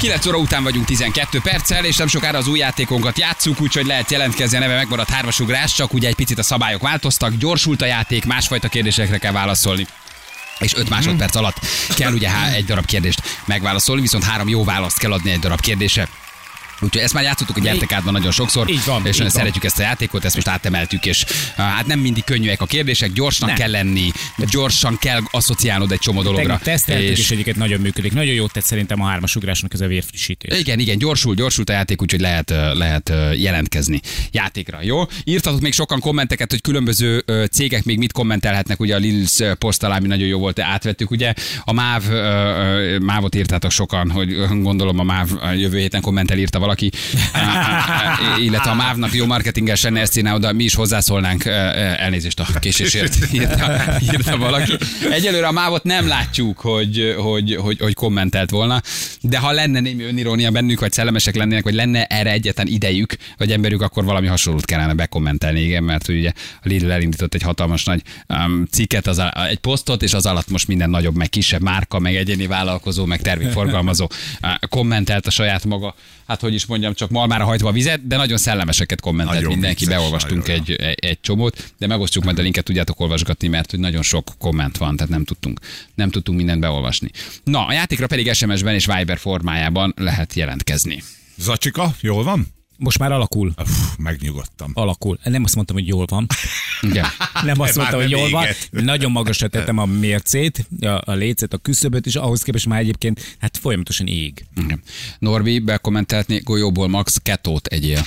9 óra után vagyunk 12 perccel, és nem sokára az új játékonkat játszunk, úgyhogy lehet jelentkezni, a neve megmaradt hármasugrás, csak ugye egy picit a szabályok változtak, gyorsult a játék, másfajta kérdésekre kell válaszolni. És 5 másodperc alatt kell ugye egy darab kérdést megválaszolni, viszont három jó választ kell adni egy darab kérdésre. Úgyhogy ezt már játszottuk a gyertekádban nagyon sokszor, Így van, és így nagyon van. szeretjük ezt a játékot, ezt most átemeltük, és hát nem mindig könnyűek a kérdések, gyorsan Nem. kell lenni, gyorsan kell asszociálnod egy csomó dologra. Teszteltük, és... és egyiket nagyon működik. Nagyon jót tett szerintem a hármasugrásnak ez a vérfrissítés. igen, igen, gyorsul, gyorsult a játék, úgyhogy lehet, lehet jelentkezni játékra. Jó? Írtatok még sokan kommenteket, hogy különböző cégek még mit kommentelhetnek, ugye a Lils ö, poszt alá, ami nagyon jó volt, átvettük, ugye a MÁV, MÁV-ot írtátok sokan, hogy gondolom a MÁV jövő héten kommentel írta valaki, illetve a MÁV-nak jó marketinges lenne ezt csinálni, oda mi is hozzászólnánk, elnézést a késésért, írta, írta valaki. Egyelőre a MÁV-ot nem látjuk, hogy, hogy, hogy, hogy kommentelt volna, de ha lenne némi önirónia bennük, vagy szellemesek lennének, vagy lenne erre egyetlen idejük, vagy emberük, akkor valami hasonlót kellene bekommentelni, igen, mert ugye a Lidl elindított egy hatalmas nagy um, cikket, az a, egy posztot, és az alatt most minden nagyobb, meg kisebb márka, meg egyéni vállalkozó, meg termékforgalmazó uh, kommentelt a saját maga, hát hogy is mondjam, csak malmára hajtva a vizet, de nagyon szellemeseket kommentelt Nagyon mindenki, vicces, beolvastunk nagyon egy, egy, egy csomót, de megosztjuk majd a linket, tudjátok olvasgatni, mert hogy nagyon sok komment van, tehát nem tudtunk, nem tudtunk mindent beolvasni. Na, a játékra pedig SMS-ben és Viber formájában lehet jelentkezni. Zacsika, jól van? Most már alakul. Uf, megnyugodtam. Alakul. Nem azt mondtam, hogy jól van. Igen. Nem azt mondtam, hogy nem jól van. Nagyon magasra tettem a mércét, a, a lécet, a küszöböt, és ahhoz képest már egyébként hát folyamatosan ég. Igen. Norbi bekommenteltni, golyóból max ketót egyél.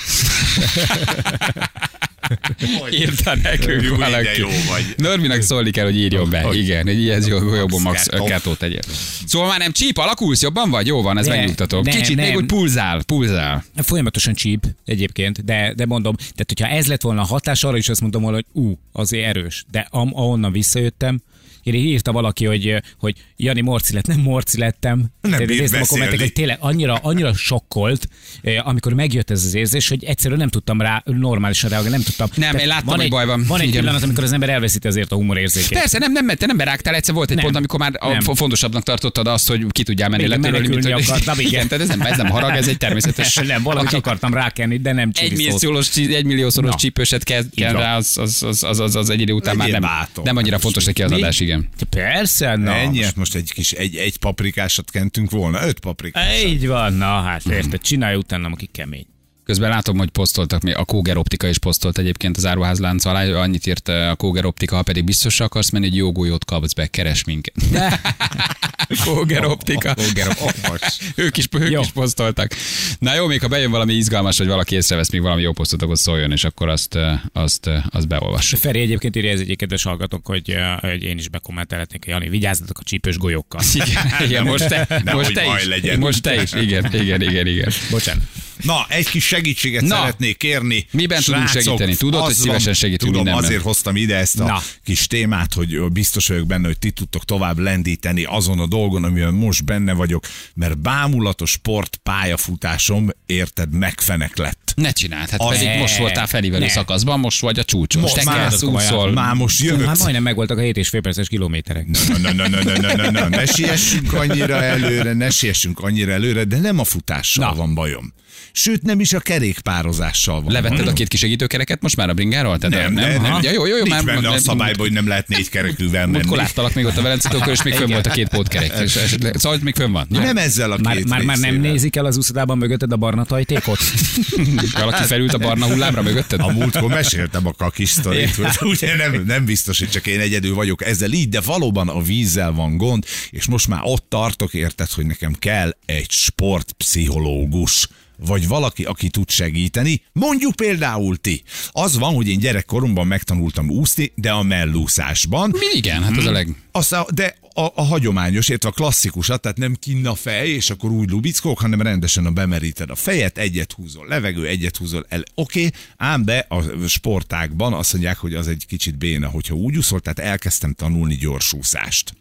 Írta nekünk Jó, valaki. jó vagy. Norbinak szólni kell, hogy írjon be. Hogy? Igen, ez jó, golyóból max kettó. ketót egyél. Szóval már nem csíp, alakulsz, jobban vagy? Jó van, ez megnyugtató. nem, Kicsit még úgy pulzál, pulzál. Folyamatosan csíp egyébként, de, de mondom, tehát hogyha ez lett volna a hatás, arra is azt mondom volna, hogy ú, azért erős. De am, ahonnan visszajöttem, én írta valaki, hogy, hogy Jani morci lett, nem morci lettem. Nem Tehát bír a beszélni. hogy tényleg annyira, annyira sokkolt, eh, amikor megjött ez az érzés, hogy egyszerűen nem tudtam rá normálisan reagálni, nem tudtam. Nem, én láttam, hogy egy, baj van. Van egy Igen. pillanat, amikor az ember elveszíti azért a humorérzékét. Persze, nem, nem, te nem berágtál, egyszer volt egy Nem. pont, amikor már a Nem. fo- fontosabbnak tartottad azt, hogy ki tudjál menni letörölni, menekülni hogy- akartam, igen. igen. tehát ez nem, ez nem harag, ez egy természetes. nem, valamit Aki akartam rákenni, de nem egy milliós, egy milliószoros csípőset kell, van. rá, az, az, az, az, az, egy idő után már nem, nem annyira fontos neki az adás, igen. Persze, na. Ennyi, hát most egy kis, egy, egy paprikásat kentünk volna, öt paprikásat. Így van, na hát érted, csinálj utána, aki kemény. Közben látom, hogy posztoltak, még a Kóger Optika is posztolt egyébként az áruházlánc alá, annyit írt eh, a Kóger Optika, ha pedig biztos akarsz menni, egy jó golyót kapsz be, keres minket. Kóger Optika. Kóger Optika. ők is, ők Jó. is posztoltak. Na jó, még ha bejön valami izgalmas, vagy valaki észrevesz még valami jó posztot, akkor szóljon, és akkor azt, eh, azt, eh, azt beolvas. Feri egyébként írja ez egyik kedves hallgatók, hogy, hogy én is bekommentelhetnék, Jani, vigyázzatok a csípős golyókkal. Igen, igen most te, most te is. legyen. Most te is, igen, igen, igen, igen. Bocsánat. Na, egy kis segítséget Na. szeretnék kérni. Miben tudunk Srácok, segíteni? Tudod, hogy szívesen segítünk Tudom, mindenben. azért hoztam ide ezt a Na. kis témát, hogy biztos vagyok benne, hogy ti tudtok tovább lendíteni azon a dolgon, amiben most benne vagyok, mert bámulatos sport pályafutásom, érted, megfenek lett ilyet. Ne csináld, hát a pedig ne. most voltál felívelő ne. szakaszban, most vagy a csúcson. Most már úszol. Már most jövök. Már majdnem megvoltak a 7 fél perces kilométerek. Na na na na na na na. ne siessünk annyira előre, ne siessünk annyira előre, de nem a futással Na. van bajom. Sőt, nem is a kerékpározással van. Levetted a két kisegítőkereket most már a bringáról? Tehát nem, nem, nem, nem. Ja, jó, jó, jó, Nincs már benne a szabályban, hogy nem lehet négy kerekűvel menni. Múltkor láttalak még ott a Velencitokon, és még fönn volt a két pótkerek. Szóval még fönn van. Nem ezzel a két már, már, már nem nézik el az úszodában mögötted a barna tajtékot? Valaki felült a barna hullámra mögötted? A múltkor meséltem a kakis sztorit, hogy ugye nem, nem biztos, hogy csak én egyedül vagyok ezzel így, de valóban a vízzel van gond, és most már ott tartok, érted, hogy nekem kell egy sportpszichológus vagy valaki, aki tud segíteni, mondjuk például ti. Az van, hogy én gyerekkoromban megtanultam úszni, de a mellúszásban. Mi igen, hát az a leg... Aztán, de a, a hagyományos, értve a klasszikusat, tehát nem kinn a fej, és akkor úgy lubickók, hanem rendesen a bemeríted a fejet, egyet húzol levegő, egyet húzol el. Oké, okay, ám de a sportákban azt mondják, hogy az egy kicsit béna, hogyha úgy úszol, tehát elkezdtem tanulni gyorsúszást.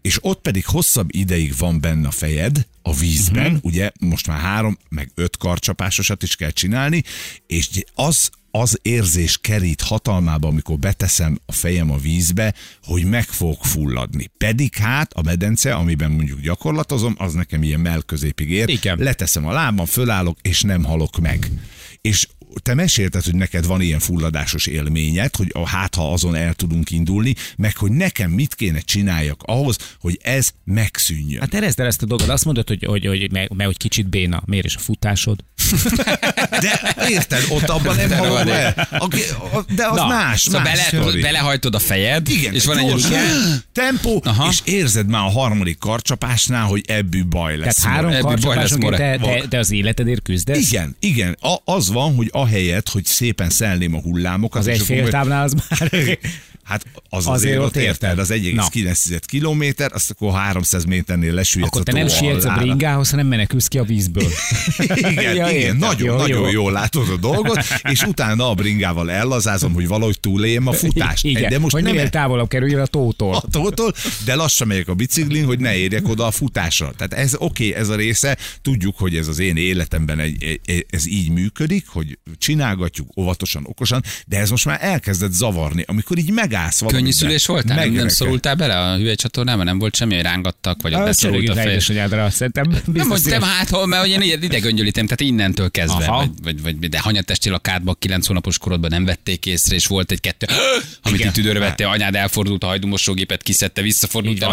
És ott pedig hosszabb ideig van benne a fejed, a vízben, uh-huh. ugye most már három, meg öt karcsapásosat is kell csinálni, és az az érzés kerít hatalmába, amikor beteszem a fejem a vízbe, hogy meg fogok fulladni. Pedig hát a medence, amiben mondjuk gyakorlatozom, az nekem ilyen melközépig ér. Igen. Leteszem a lábam, fölállok, és nem halok meg. És te mesélted, hogy neked van ilyen fulladásos élményed, hogy a, hát ha azon el tudunk indulni, meg hogy nekem mit kéne csináljak ahhoz, hogy ez megszűnjön. Hát erezd el ezt a dolgot. Azt mondod, hogy, hogy, hogy, mert, mert hogy kicsit béna. Miért is a futásod? De érted, ott abban nem halom el. Aki- a- De az Na, más, Szóval más bele, sztori. belehajtod a fejed, Igen, és van egy tempó, Aha. és érzed már a harmadik karcsapásnál, hogy ebből baj lesz. Tehát három te, more. te, te, az életedért küzdesz? Igen, igen. A, az van, hogy ahelyett, hogy szépen szelném a hullámokat. Az és egy akkor fél majd- távnál az már... Hát az Azért azért ott érted, az 1,9 kilométer, azt akkor 300 méternél lesüllyedsz Akkor te nem sietsz a bringához, hanem menekülsz ki a vízből. Igen, Ja, igen, értem. nagyon, Jó, nagyon jó. jól látod a dolgot, és utána a bringával ellazázom, hogy valahogy túléljem a futást. Igen, de most hogy nem minél távolabb kerüljön a tótól. a tótól, de lassan megyek a biciklin, hogy ne érjek oda a futásra. Tehát ez oké, okay, ez a része, tudjuk, hogy ez az én életemben egy, ez így működik, hogy csinálgatjuk óvatosan, okosan, de ez most már elkezdett zavarni, amikor így megállsz valamiben. Könnyű szülés voltál? Nem, nem szorultál bele a hüvelycsatornában? Nem volt semmi, hogy rángattak, vagy ott beszorult a fej? édesanyádra, szerintem Nem mondtam, hát, hol, mert ugye ide- idegöngyölítem, tehát innentől kezdve, Aha. vagy, vagy, vagy, de hanyatestél a kádba, 9 hónapos korodban nem vették észre, és volt egy-kettő, amit Igen. itt tüdőre vettél, anyád elfordult a hajdúmosógépet, kiszedte, visszafordult, de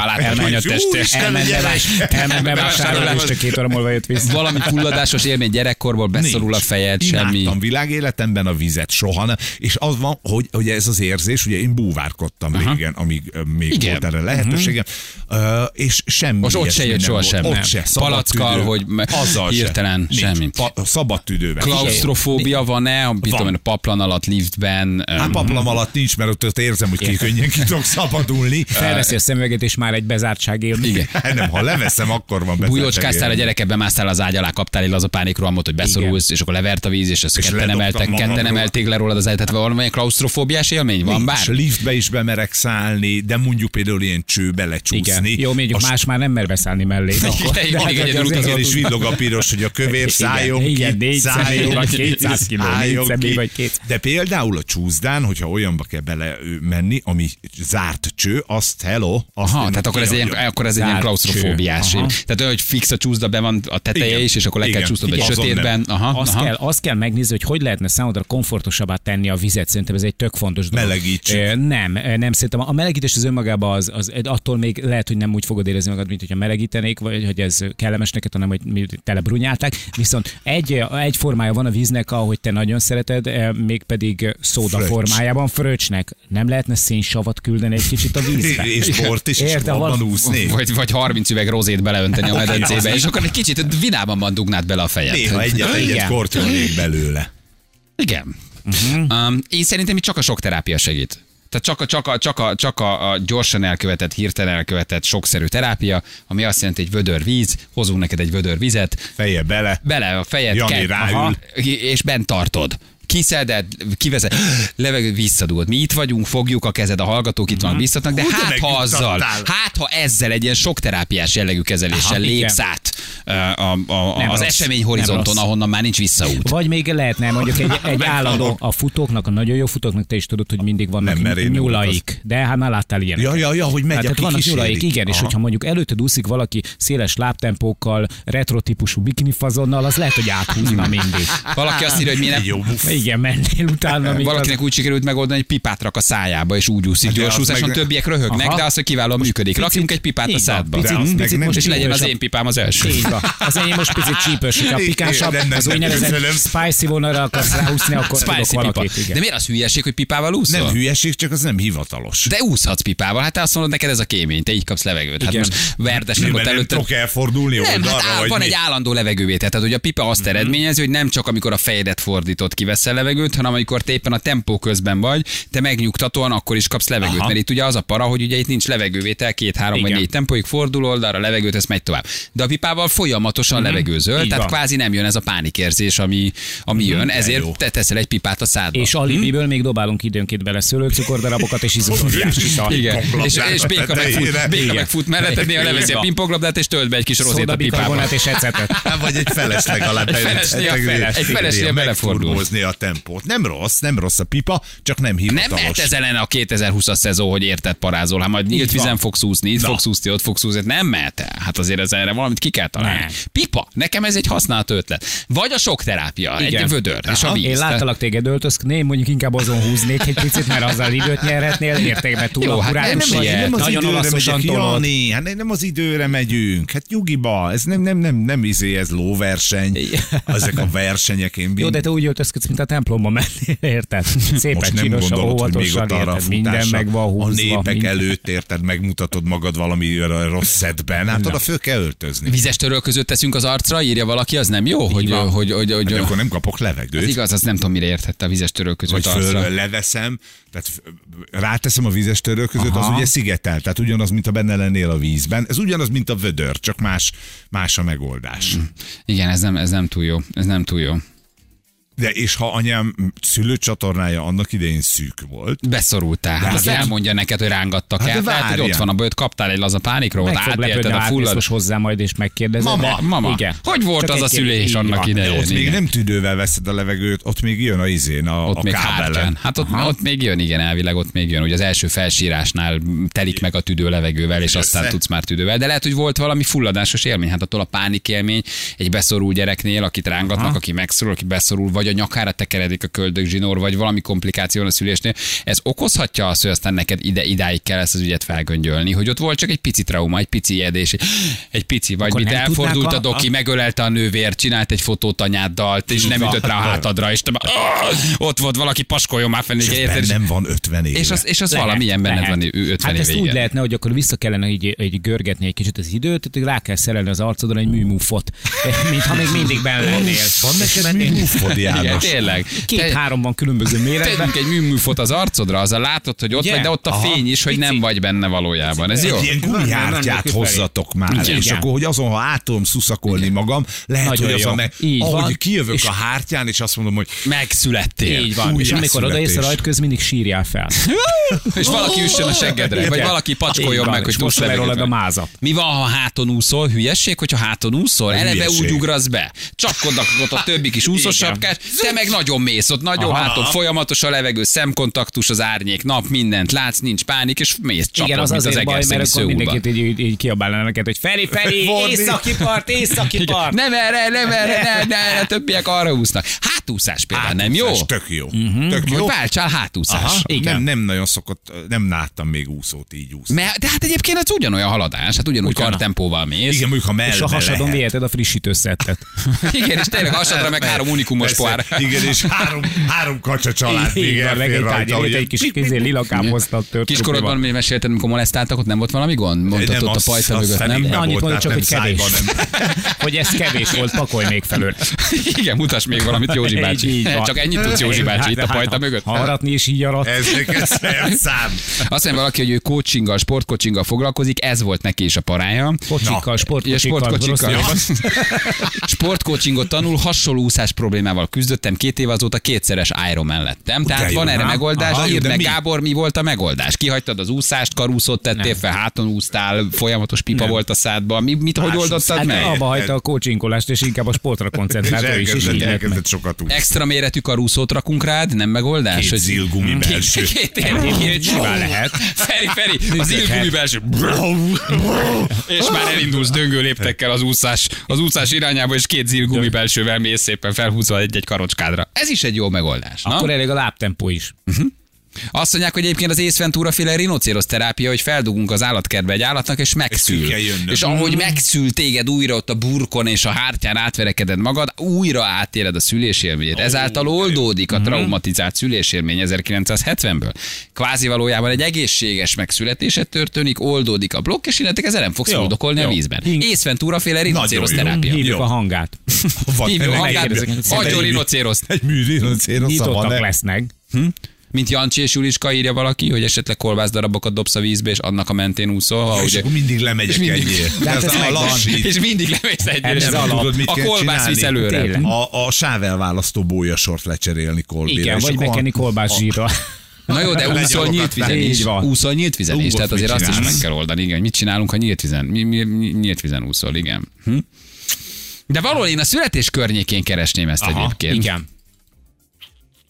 gyerek! bevás- elment bevásárolni, és csak két óra múlva jött vissza. Valami fulladásos élmény gyerekkorból beszorul a fejed, semmi. Világéletemben a vizet, soha. És az van, hogy, hogy ez az érzés, ugye én búvárkodtam Aha. régen, amíg még Igen. volt erre lehetőségem, uh, és semmi Most ott se jött soha semmi. Ott Nem. se. szabad Palackkal, tüdő. hogy me- Azzal se. hirtelen Nincs. semmi. Pa- szabad tüdővel. Klaustrofóbia van-e, a, mit tudom a paplan alatt, liftben? Hát öm, paplam alatt nincs, mert ott, ott érzem, hogy ki könnyen ki tudok szabadulni. Felveszi a szemüveget, és már egy bezártság élmény. Igen. nem, ha leveszem, akkor van Bújócskáztál a gyereke, bemásztál az ágy alá, kaptál egy laza pánikrohamot, hogy beszorulsz, és akkor levert a víz, és ezt ketten emeltek, ketten emelték le rólad az ágyat. Tehát valamilyen klaustrofóbiás élmény van bár? Liftbe is bemerek szállni, de mondjuk például ilyen csőbe lecsúszni. Igen. Jó, mondjuk A más már nem mer beszállni mellé. Igen, de hát, igen, utazol. Igen, és villog a piros, hogy a kövér szálljon igen, ki, négy szálljon személy, vagy ki, 200 kiló, ki. vagy két. De például a csúszdán, hogyha olyanba kell bele menni, ami zárt cső, azt hello, azt Aha, tehát akkor ez, ilyen, akkor ez egy ilyen klaustrofóbiás. Tehát olyan, hogy fix a csúszda, be van a teteje Igen. is, és akkor le kell Igen. csúsznod egy Azon sötétben. azt kell megnézni, hogy hogy lehetne számodra komfortosabbá tenni a vizet. Szerintem ez egy tök fontos dolog. Melegítsük. Nem, nem szerintem. A melegítés az önmagában az, az, attól még lehet, hogy nem úgy fogod érezni magad, mint hogyha melegítenék, vagy hogy ez kellemes neked, hanem hogy mi tele brunyálták. Viszont egy, egy formája van a víznek, ahogy te nagyon szereted, mégpedig szóda Fröccs. formájában, fröccsnek. Nem lehetne szénsavat küldeni egy kicsit a vízbe? És bort is, és Értem, abban úszni. Vagy, vagy 30 üveg rozét beleönteni a medencébe, és akkor egy kicsit vidámban dugnád bele a fejed. Néha egyet, egyet kortyolnék belőle. Igen. Uh-huh. Um, én szerintem itt csak a sok terápia segít. Tehát csak a, csak a, csak a, csak a, a gyorsan elkövetett, hirtelen elkövetett sokszerű terápia, ami azt jelenti, hogy vödör víz, hozunk neked egy vödör vizet, Feje bele. bele a fejed, Jani ke- ráül. aha, és bent tartod. Kiszeded, kivezed, levegő visszadugod. Mi itt vagyunk, fogjuk a kezed, a hallgatók itt vannak, visszatnak, de Hú, hát ha azzal, hát ha ezzel egy ilyen sok terápiás jellegű kezeléssel lépsz át a, a, a, az esemény horizonton, ahonnan már nincs visszaút. Vagy még lehetne mondjuk egy, egy állandó, a futóknak, a nagyon jó futóknak, te is tudod, hogy mindig vannak Nem, nyulaik. De hát már láttál ilyenek. Ja, ja, ja, hogy megy, Hát, vannak nyulaik, igen, és Aha. hogyha mondjuk előtted úszik valaki széles lábtempókkal, retro típusú bikini fazonnal, az lehet, hogy áthúzna mindig. Valaki azt írja, hogy mi nem, jó buff. Igen, mennél utána. míg Valakinek úgy sikerült megoldani, hogy pipát rak a szájába, és úgy úszik Hát de gyors az úszáson, meg- többiek röhögnek, Aha. de az, hogy kiválóan működik. picit- Rakjunk egy pipát a szádba. picit- az picit nem most És legyen az én pipám az első. Így van. Az enyém most picit csípős, hogyha pikánsabb, az nem, úgynevezett spicy vonalra akarsz ráhúzni, akkor Spicy pipa. De miért az hülyeség, hogy pipával úszol? Nem hülyeség, csak az nem hivatalos. De úszhatsz pipával, hát te azt mondod, neked ez a kémény, te így kapsz levegőt. Hát most verdesnek ott nem előtte. elfordulni Nem, hát oldalra, vagy van egy állandó levegővétel. Tehát, hogy a pipa azt eredményezi, hogy nem csak amikor a fejedet fordítod, kiveszel levegőt, hanem amikor te éppen a tempó közben vagy, te megnyugtatóan akkor is kapsz levegőt. Aha. Mert itt ugye az a para, hogy ugye itt nincs levegővétel, két, három vagy Igen. négy tempóig fordul oldalra, levegőt, ez megy tovább. De a pipával folyamatosan levegőzöl, Így tehát van. kvázi nem jön ez a pánikérzés, ami, ami jön, de ezért jó. te teszel egy pipát a szádba. És alibiből még dobálunk időnként bele szőlőcukordarabokat, és ital. igen, és, és a Béka megfut. Béka megfut mellette, néha leveszi a pingponglabdát, és tölt be egy kis rozét a pipába. és ecetet. Vagy egy feles legalább. Egy feles néha- egy feles néha belefordul. A tempót. Nem rossz, nem rossz a pipa, csak nem Nem hivatalos. mehet ez ellen a 2020-as szezon, hogy érted parázol, hát majd nyílt vizen fogsz úszni, itt Na. fogsz úszni, ott fogsz úszni, nem mehet el. Hát azért ez erre valamit ki kell találni. Nem. Pipa, nekem ez egy használt ötlet. Vagy a sok terápia, Igen. egy vödör, és a víz. Én láttalak téged öltözködni, mondjuk inkább azon húznék egy picit, mert azzal időt nyerhetnél, értékben túl Jó, a hát nem az- nem az Nagyon időre olaszosan. Jani, hát nem az időre megyünk. Hát nyugiba, ez nem, nem, nem, nem izé, ez lóverseny. Ezek a versenyek, én Jó, de te úgy öltözködsz, mint a templomba mennél, érted? Szépen most nem gondolod, hogy még ott arra a érted? Minden meg van a húzva. népek minden. előtt érted, megmutatod magad valami rossz szedben, hát oda föl kell öltözni. Vizes törölközőt teszünk az arcra, írja valaki, az nem jó? Hogy, van. hogy, hogy, hogy, Hát hogy akkor nem kapok levegőt. az igaz, az nem tudom, mire értette a vizes törölközőt Vagy föl arcra. leveszem, tehát ráteszem a vizes törő között, az ugye szigetel, tehát ugyanaz, mint a benne lennél a vízben. Ez ugyanaz, mint a vödör, csak más, más a megoldás. Igen, ez nem, ez nem túl jó. Ez nem túl jó. De és ha anyám szülőcsatornája annak idején szűk volt, Beszorultál. Hát De azt hát- elmondja neked, hogy rángattak Hát el. de Hát, hogy ott van a bőt, kaptál egy laza pánikról, Meg átélted a fullad. átbiztos hozzá majd, és megkérdezed. Mama, de- Mama, Igen. hogy volt Csak az a szülés annak idején? de ott még nem tüdővel veszed a levegőt, ott még jön a izén, a, Ott a még kábelen. Hát ott, ott még jön, igen, elvileg ott még jön. Ugye az első felsírásnál telik meg a tüdő levegővel, és aztán tudsz már tüdővel. De lehet, hogy volt valami fulladásos élmény. Hát attól a pánik élmény egy beszorul gyereknél, akit rángatnak, aki megszorul, aki beszorul, vagy a nyakára tekeredik a köldögzsinór, vagy valami komplikáció van a szülésnél. Ez okozhatja azt, hogy aztán neked ide, idáig kell ezt az ügyet felgöngyölni, hogy ott volt csak egy pici trauma, egy pici ijedés, egy pici, vagy Akkor mit nem elfordult a a- doki, megölelte a nővér, csinált egy fotót anyáddal, és nem ütött rá a hátadra, és te "Ah!" ott volt valaki paskoljon már fenn, És érted? bennem van 50 éve. És az, és az Lehet, valamilyen benned van ő 50 Hát éve, ezt úgy lehetne, hogy akkor vissza kellene így, így görgetni egy kicsit az időt, tehát rá kell szerelni az arcodra egy műmufot, mintha még mindig benne lennél. Van neked műmufod, Igen, tényleg. Két-három van különböző méretben. Tegyünk egy műműfot az arcodra, azzal látod, hogy ott Ugye? vagy, de ott a Aha. fény is, hogy nem vagy benne valójában. Ez jó? Egy ilyen gumihártyát hozzatok már, Igen. és akkor, hogy azon, ha át tudom szuszakolni magam, lehet, Nagyon hogy meg, Így ahogy van. kijövök És- a hártyán, és azt mondom, hogy Megszülettél. Így van. Új és amikor odaérsz a születés. rajtköz, mindig sírjál fel. És valaki üssön a seggedre, vagy Igen. valaki pacskoljon meg, hogy tudsz a mázat. Mi van, ha háton úszol? Hülyesség, hogyha háton úszol? Eleve Hülyeség. úgy ugrasz be. Csapkodnak ott a többi kis úszós Igen. sapkás, te meg nagyon mész ott, nagyon Aha. háton, folyamatos a levegő, szemkontaktus, az árnyék, nap, mindent látsz, nincs pánik, és mész, csapod, Igen, az mint az azért baj, mert akkor mindenkit így, így, így kiabálna neked, hogy Feri, Feri, északi part, északi Igen. part. Nem erre, nem erre, ne, ne, ne, többiek arra úsznak. Hátúszás például, nem jó? Hátúszás, Tök jó. Tök Hogy jó. váltsál hátúszás. Aha, Igen. nem, nem nagyon szokott, nem láttam még úszót így úszni. Mert, de hát egyébként ez ugyanolyan haladás, hát ugyanúgy Ugyan. kartempóval mész. Igen, mondjuk, ha mellbe És a hasadon viheted a frissítőszettet. Igen, és tényleg hasadra meg három unikumos Persze, pohár. Igen, és három, három kacsa család még meg elfér egy rajta. egy kis kézé lilakámoztat tört. Kiskorodban mi mesélted, amikor molesztáltak, ott nem volt valami gond? Mondtad Nem, ott a pajta mögött, nem? Annyit mondod tehát csak, hogy kevés. hogy ez kevés volt, pakolj még felőle. Igen, mutass még valamit Józsi bácsi. Csak ennyit tudsz Józsi bácsi itt a Hát, pajta hát, mögött. Ha aratni is így arat. Ez szám. Azt mondja valaki, hogy ő coachinggal, sportcoachinggal foglalkozik, ez volt neki is a parája. Kocsikkal, rossz- Sportcoachingot tanul, hasonló úszás problémával küzdöttem, két év azóta kétszeres Ironman lettem. Tehát van erre megoldás, Aha, írd meg mi? Gábor, mi volt a megoldás? Kihagytad az úszást, karúszót tettél Nem. fel, háton úsztál, folyamatos pipa volt a szádban. Mi, mit, hogy Más oldottad Hát meg? abba hagyta a coachingolást, és inkább a sportra És koncentrált, ő is, és így elkezdett sokat úszni. Extra méretű karúszót rakunk rád, nem megoldás? Két zilgumi belső. Két, két, simán lehet. Feri, Feri, az ilgumi belső. És már elindulsz döngő léptekkel az úszás, az úszás irányába, és két zilgumi belsővel mész szépen felhúzva egy-egy karocskádra. Ez is egy jó megoldás. Na? Akkor elég a lábtempó is. Azt mondják, hogy egyébként az észventúra féle rinocérosz terápia, hogy feldugunk az állatkertbe egy állatnak, és megszül. jönnöm. És ahogy megszül téged újra ott a burkon és a hártyán átverekeded magad, újra átéled a szülésélményét. Ezáltal oldódik a traumatizált szülésélmény 1970-ből. Kvázi valójában egy egészséges megszületése történik, oldódik a blokk, és innentől ezzel nem fogsz Jó, fuldokolni a vízben. Hing- Észventúra féle rinocérosz terápia. Hívjuk a hangát. Hívjuk tényleg hangát, adjon egy-. Egy műrinocérosz Nyitottak lesznek. Mint Jancsi és Juliska írja valaki, hogy esetleg kolbászdarabokat dobsz a vízbe, és annak a mentén úszol. Ha, És ugye, akkor mindig lemegyek És mindig- egyél. De hát Ez ez a lassít. és mindig lemész egyre, Ez alap. Tudod, mit a kolbász visz előre. A, a sávelválasztó bójasort lecserélni kolbére. Igen, és vagy bekenni kolbász zsírra. Na jó, de úszol nyílt vizen is. Úszol nyílt vizen is, tehát azért azt is meg kell oldani, igen, mit csinálunk, ha nyílt vizen, mi, mi, mi, nyílt vizen úszol, igen. Hm? De valahol én a születés környékén keresném ezt Aha, egyébként. Igen.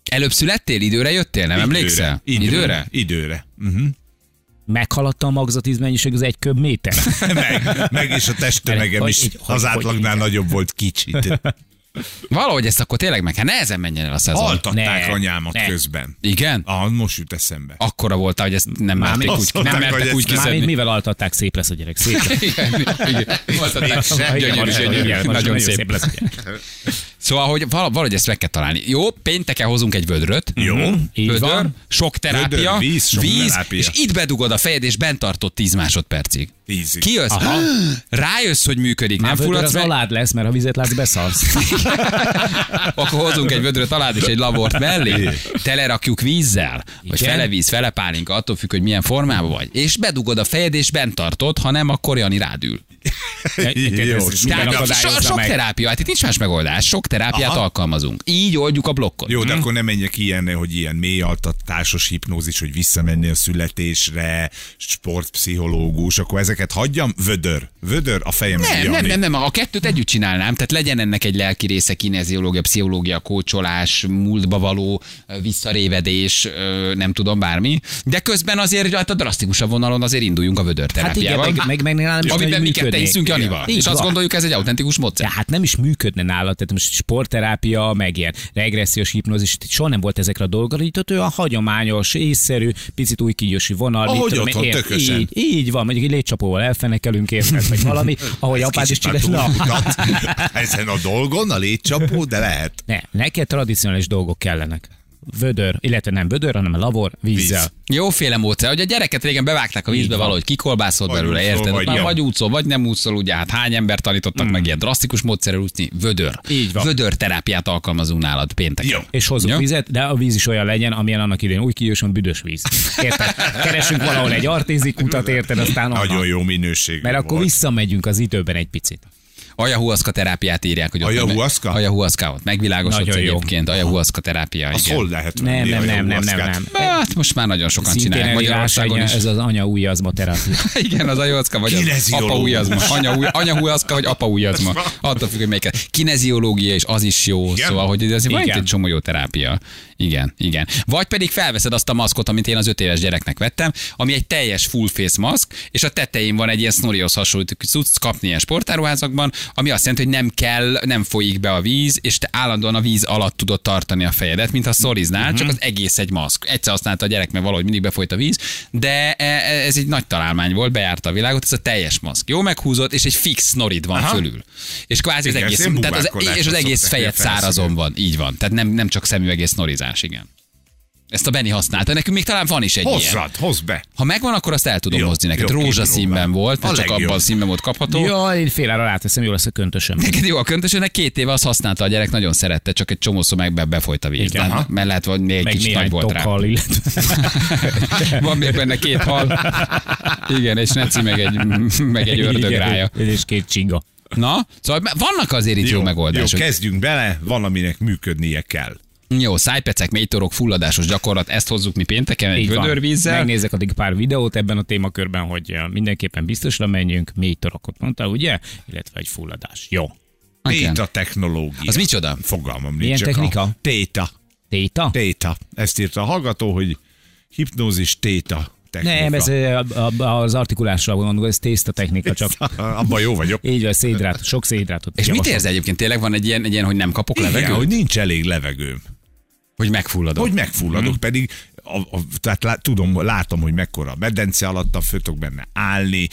Előbb születtél, időre jöttél, nem emlékszel? Időre. Időre? Időre. Uh-huh. Meghaladta a magzatíz mennyiség az egy köb méter. meg, meg is a testtömegem is hogy- hogy- az hogy átlagnál igen. nagyobb volt kicsit. Valahogy ezt akkor tényleg meg kell, nehezen menjen el a szezon. Altatták Ne, anyámat ne. közben. Igen? Ah, most jut eszembe. Akkora voltál, hogy ezt nem merték azt úgy, nem mertek úgy kiszedni. mivel altatták, szép lesz a gyerek, szép lesz. Igen, igen. Gyönyörű, Igen, gyönyörű, nagyon szép. lesz. Szóval, hogy val- valahogy ezt meg kell találni. Jó, pénteken hozunk egy vödröt. Jó. Így Vödör, van. sok terápia, Vödör, víz, sok terápia. és itt bedugod a fejed, és bent tartod 10 másodpercig. Tízig. Kijössz, Aha. rájössz, hogy működik, nem Nem fulladsz az meg, alád lesz, mert ha vizet látsz, beszarsz. akkor hozunk egy vödröt alád és egy labort mellé, telerakjuk vízzel, vagy Igen. fele víz, fele pálinka, attól függ, hogy milyen formában vagy. És bedugod a fejed, és bent tartod, ha nem, akkor Jani rádül. Jó, sok- so, meg. terápia, hát itt nincs más megoldás, sok terápiát Aha. alkalmazunk. Így oldjuk a blokkot. Jó, de akkor nem menjek ilyen, hogy ilyen mélyaltatásos hipnózis, hogy visszamenni a születésre, sportpszichológus, akkor ezeket hagyjam, vödör. Vödör a fejem. Nem, nem, nem, nem, a kettőt együtt csinálnám, tehát legyen ennek egy lelki része, kineziológia, pszichológia, kócsolás, múltba való visszarévedés, nem tudom, bármi. De közben azért hát a drasztikusabb vonalon azért induljunk a Hát igen, meg, meg, meg is nagyon működnék. hiszünk Janival. És azt gondoljuk, ez egy autentikus módszer. De hát nem is működne nála, tehát most sportterápia, meg ilyen regressziós hipnózis, soha nem volt ezekre a dolgokra, így ott a hagyományos, észszerű, picit új kígyósi vonal. mit Ahogy tudom otthon, tökösen. Így, így van, mondjuk egy létcsapóval elfenekelünk érted, vagy valami, ahogy apád is csinál. Na. Ezen a dolgon, a létcsapó, de lehet. ne, neked tradicionális dolgok kellenek. Vödör, illetve nem vödör, hanem lavor, vízzel. Víz. Jóféle módszer, hogy a gyereket régen bevágták a vízbe valahogy, kikolbászott Vagy belőle, úszol, érted? vagy Már vagy úszol, vagy nem úszol, ugye, hát hány ember tanítottak meg ilyen drasztikus módszerrel úszni? Vödör. Így van. Vödör terápiát alkalmazunk nálad pénteken. Jó. És hozunk vizet, de a víz is olyan legyen, amilyen annak idején új kijösön büdös víz. Érted? Keresünk valahol egy artézik utat, érted? Aztán Nagyon jó minőség. Mert akkor visszamegyünk az időben egy picit. Ayahuasca terápiát írják, hogy ott Ayahuasca? nem- Ayahuasca, ott megvilágosodsz Nagyon jó. egyébként. Ayahuasca terápia, Az hol lehet Nem, nem, a nem, nem, nem, nem. Hát most már nagyon sokan Szintén csinálják Magyarországon is. ez az anya ujjazma terápia. Igen, az ayahuasca vagy az Kineziológus. apa ujjazma. Anya, uj- anya ujjazma vagy apa ujjazma. Attól függ, hogy melyiket. Kineziológia is az is jó. Igen? Szóval, hogy ez van egy csomó jó terápia. Igen, igen. Vagy pedig felveszed azt a maszkot, amit én az öt éves gyereknek vettem, ami egy teljes full face maszk, és a tetején van egy ilyen snorrihoz hasonlító cucc, kapni ilyen sportáruházakban, ami azt jelenti, hogy nem kell, nem folyik be a víz, és te állandóan a víz alatt tudod tartani a fejedet, mint ha szoriznál, Mhm. csak az egész egy maszk. Egyszer használta a gyerek, mert valahogy mindig befolyt a víz, de e- e- ez egy nagy találmány volt, bejárta a világot, ez a teljes maszk. Jó meghúzott, és egy fix snorid van Aha. fölül. És kvázi az egész, tehát az, és az egész fejed szárazon van, így van. Tehát nem, nem csak szemüveg és snorizás, igen. Ezt a Benny használta. Nekünk még talán van is egy ilyen. Hozzad, hozd be. Ha megvan, akkor azt el tudom Jó, hozni neked. jó, Rózsaszínben volt, mert csak legjobb. abban a színben volt kapható. Jó, én fél ára ráteszem, jó lesz a köntösöm. Neked jó a köntösönek, két éve azt használta a gyerek, nagyon szerette, csak egy csomószor meg be, befolyt a víz. Igen, De-. Mert lehet, hogy még egy kicsit nagy volt rá. illetve... Van még benne két hal. Igen, és neci meg egy, meg egy ördögrája. Igen, És két csinga. Na, szóval vannak azért itt jó, jó megoldások. Jó, kezdjünk bele, valaminek működnie kell. Jó, szájpecek, mélytorok, fulladásos gyakorlat, ezt hozzuk mi pénteken egy vödörvízzel. Megnézek addig pár videót ebben a témakörben, hogy mindenképpen biztosra menjünk, mély torokot mondtál, ugye? Illetve egy fulladás. Jó. Téta technológia. Az micsoda? Fogalmam Milyen nincs. csak technika? A téta. Téta? Téta. Ezt írta a hallgató, hogy hipnózis téta technika. Nem, ez az artikulásra gondolom, ez tészta technika, csak Abban jó vagyok. így van, szédrát, sok szédrátot. És mit javaslom. érzel egyébként? Tényleg van egy ilyen, egy ilyen hogy nem kapok Igen, levegőt? hogy nincs elég levegőm. Hogy megfulladok. Hogy megfulladok, pedig a, a, tehát lá, tudom, látom, hogy mekkora a medence alatt, fötok benne állni,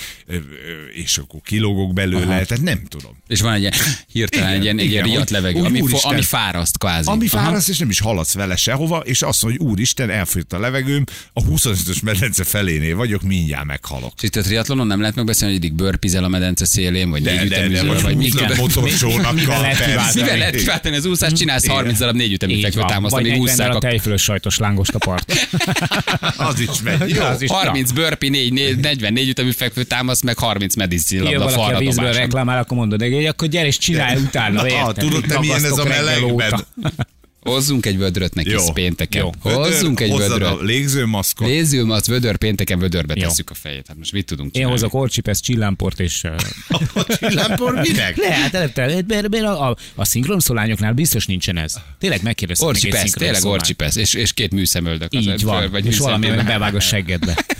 és akkor kilógok belőle, Aha. tehát nem tudom. És van egy ilyen, hirtelen egy ilyen, egy ilyen igen, riadt levegő, úgy, ami, úristen. ami fáraszt kvázi. Ami Aha. fáraszt, és nem is haladsz vele sehova, és azt mondja, hogy úristen, elfogyott a levegőm, a 25-ös medence felénél vagyok, mindjárt meghalok. És itt a triatlonon nem lehet megbeszélni, hogy eddig bőrpizel a medence szélén, vagy De, négy de, vagy vagy mi húzod igen. motorsónakkal. Mivel lehet kiváltani? Az úszást, csinálsz 30 darab négy ütemű fekvő támaszt, amíg 40 ússzák a a tejfölös sajtos lángost a part. Az is megy. Jó. Az is- 30 burpee, 4, 4, 44 ütemű fekvő támasz, meg 30 medicine Jön labda valaki a vízből reklámál, akkor mondod, hogy akkor gyere és csinálj utána. Na, érted? tudod, te milyen ez a melegben? Hozzunk egy vödröt neki Jó. Pénteken. Jó. Jó. Hozzunk egy vödröt. a légzőmaszkot. Az vödör pénteken vödörbe Jó. tesszük a fejét. Hát most mit tudunk Én csinálni? hozok orcsipesz, csillámport és... A csillámpor minek? Le, hát előtte, mert, mert a, a, a szinkronszólányoknál biztos nincsen ez. Tényleg megkérdeztem Orcsipesz, tényleg orcsipesz, és, és két műszemöldök. Így van, vagy és valami bevág a seggedbe.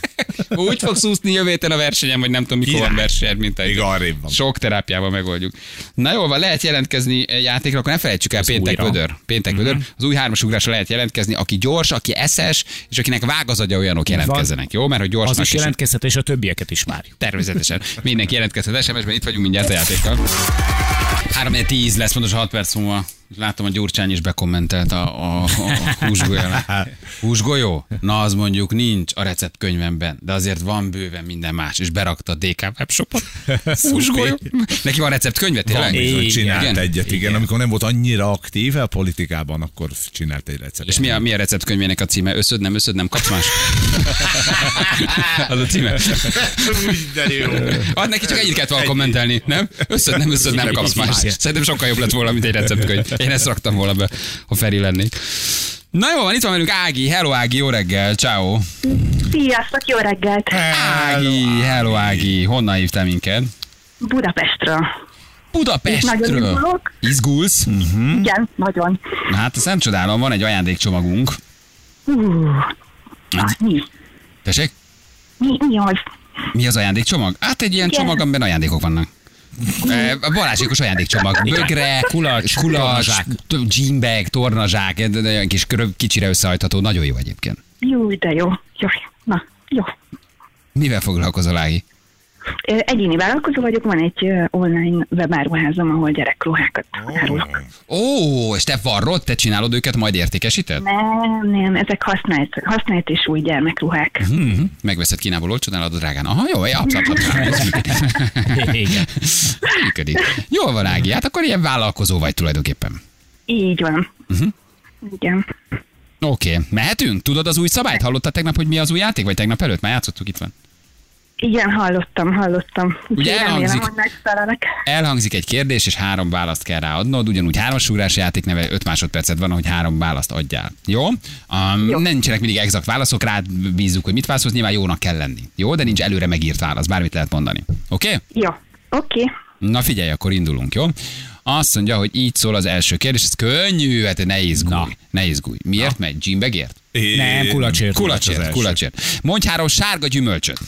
Úgy fogsz úszni jövő héten a versenyen, vagy nem tudom, mikor Király. van verseny, mint egy Még arrébb van. sok terápiával megoldjuk. Na jól van, lehet jelentkezni játékra, akkor ne felejtsük el, péntek újra. Vödör. Péntek vödör. Az új hármas ugrásra lehet jelentkezni, aki gyors, aki eszes, és akinek vág az agya, olyanok jelentkezzenek. Jó, mert hogy Az gyorsnak is jelentkezhet, és a többieket is várjuk. Természetesen. Mindenki jelentkezhet SMS-ben, itt vagyunk mindjárt a játékkal. 3 10 lesz, pontosan 6 perc múlva. Látom, a Gyurcsány is bekommentelt a, a, a húsgolyó. Húsgolyó? Na, az mondjuk nincs a receptkönyvemben, de azért van bőven minden más, és berakta a DK webshopot. Húsgolyó? Neki van receptkönyve, Van tényleg? bizony, Igen. csinált Igen. egyet, igen. Amikor nem volt annyira aktív a politikában, akkor csinált egy receptet. És mi a, mi a receptkönyvének a címe? Összöd, nem összöd, nem kapsz más? az a címe. Minden jó. Hát neki csak egyet kellett volna kommentelni, nem? Összöd, nem összöd, nem kapsz más. Szerintem sokkal jobb lett volna, mint egy receptkönyv. Én ezt raktam volna be, ha Feri lennék. Na jó van, itt van velünk Ági. Hello Ági, jó reggel, ciao. Sziasztok, jó reggelt! Ági, hello Ági. Honnan hívtál minket? Budapestről. Itt nagyon Budapestről. izgulok. Izgulsz? Mm. Igen, nagyon. Na hát azt nem csodálom, van egy ajándékcsomagunk. Uh, mi? Tessék? Mi, mi az? Mi az ajándékcsomag? Hát egy ilyen Igen. csomag, amiben ajándékok vannak. Eh, Balázsékos ajándékcsomag. Bögre, kulacs, kulacs, gymberg, tornazsák, olyan kis körö- kicsire összehajtható, nagyon jó egyébként. Jó, de jó. Jó, na, jó. Mivel foglalkozol, Ági? Egyéni vállalkozó vagyok, van egy online webáruházam, ahol gyerekruhákat árulok. Ó, és te varrod, te csinálod őket, majd értékesíted? Nem, nem, ezek használt, használt és új gyermekruhák. Mhm. Megveszed Kínából olcsón, eladod drágán. Aha, jó, abszolút, abszolút, ez működik. Igen. működik. Jól van, Ági, hát akkor ilyen vállalkozó vagy tulajdonképpen. Így van. Mhm. Igen. Oké, okay. mehetünk? Tudod az új szabályt? Hallottad tegnap, hogy mi az új játék? Vagy tegnap előtt? Már játszottuk, itt van. Igen, hallottam, hallottam. Remélem, elhangzik? hogy megfelelek. Elhangzik egy kérdés, és három választ kell ráadnod. Ugyanúgy hármas ugrás játék neve, 5 másodpercet van, hogy három választ adjál. Jó? Um, Jó. Nincsenek mindig exakt válaszok, rád bízzuk, hogy mit válaszolsz, nyilván jónak kell lenni. Jó, de nincs előre megírt válasz, bármit lehet mondani. Oké? Okay? Jó, oké. Na figyelj, akkor indulunk, jó? Azt mondja, hogy így szól az első kérdés, ez könnyű, hát ne izgulj, Na. ne izgulj. Miért megy? Gymbegért? Nem, kulacsért. Kulacsért, kulacsért. Mondj három sárga gyümölcsöt.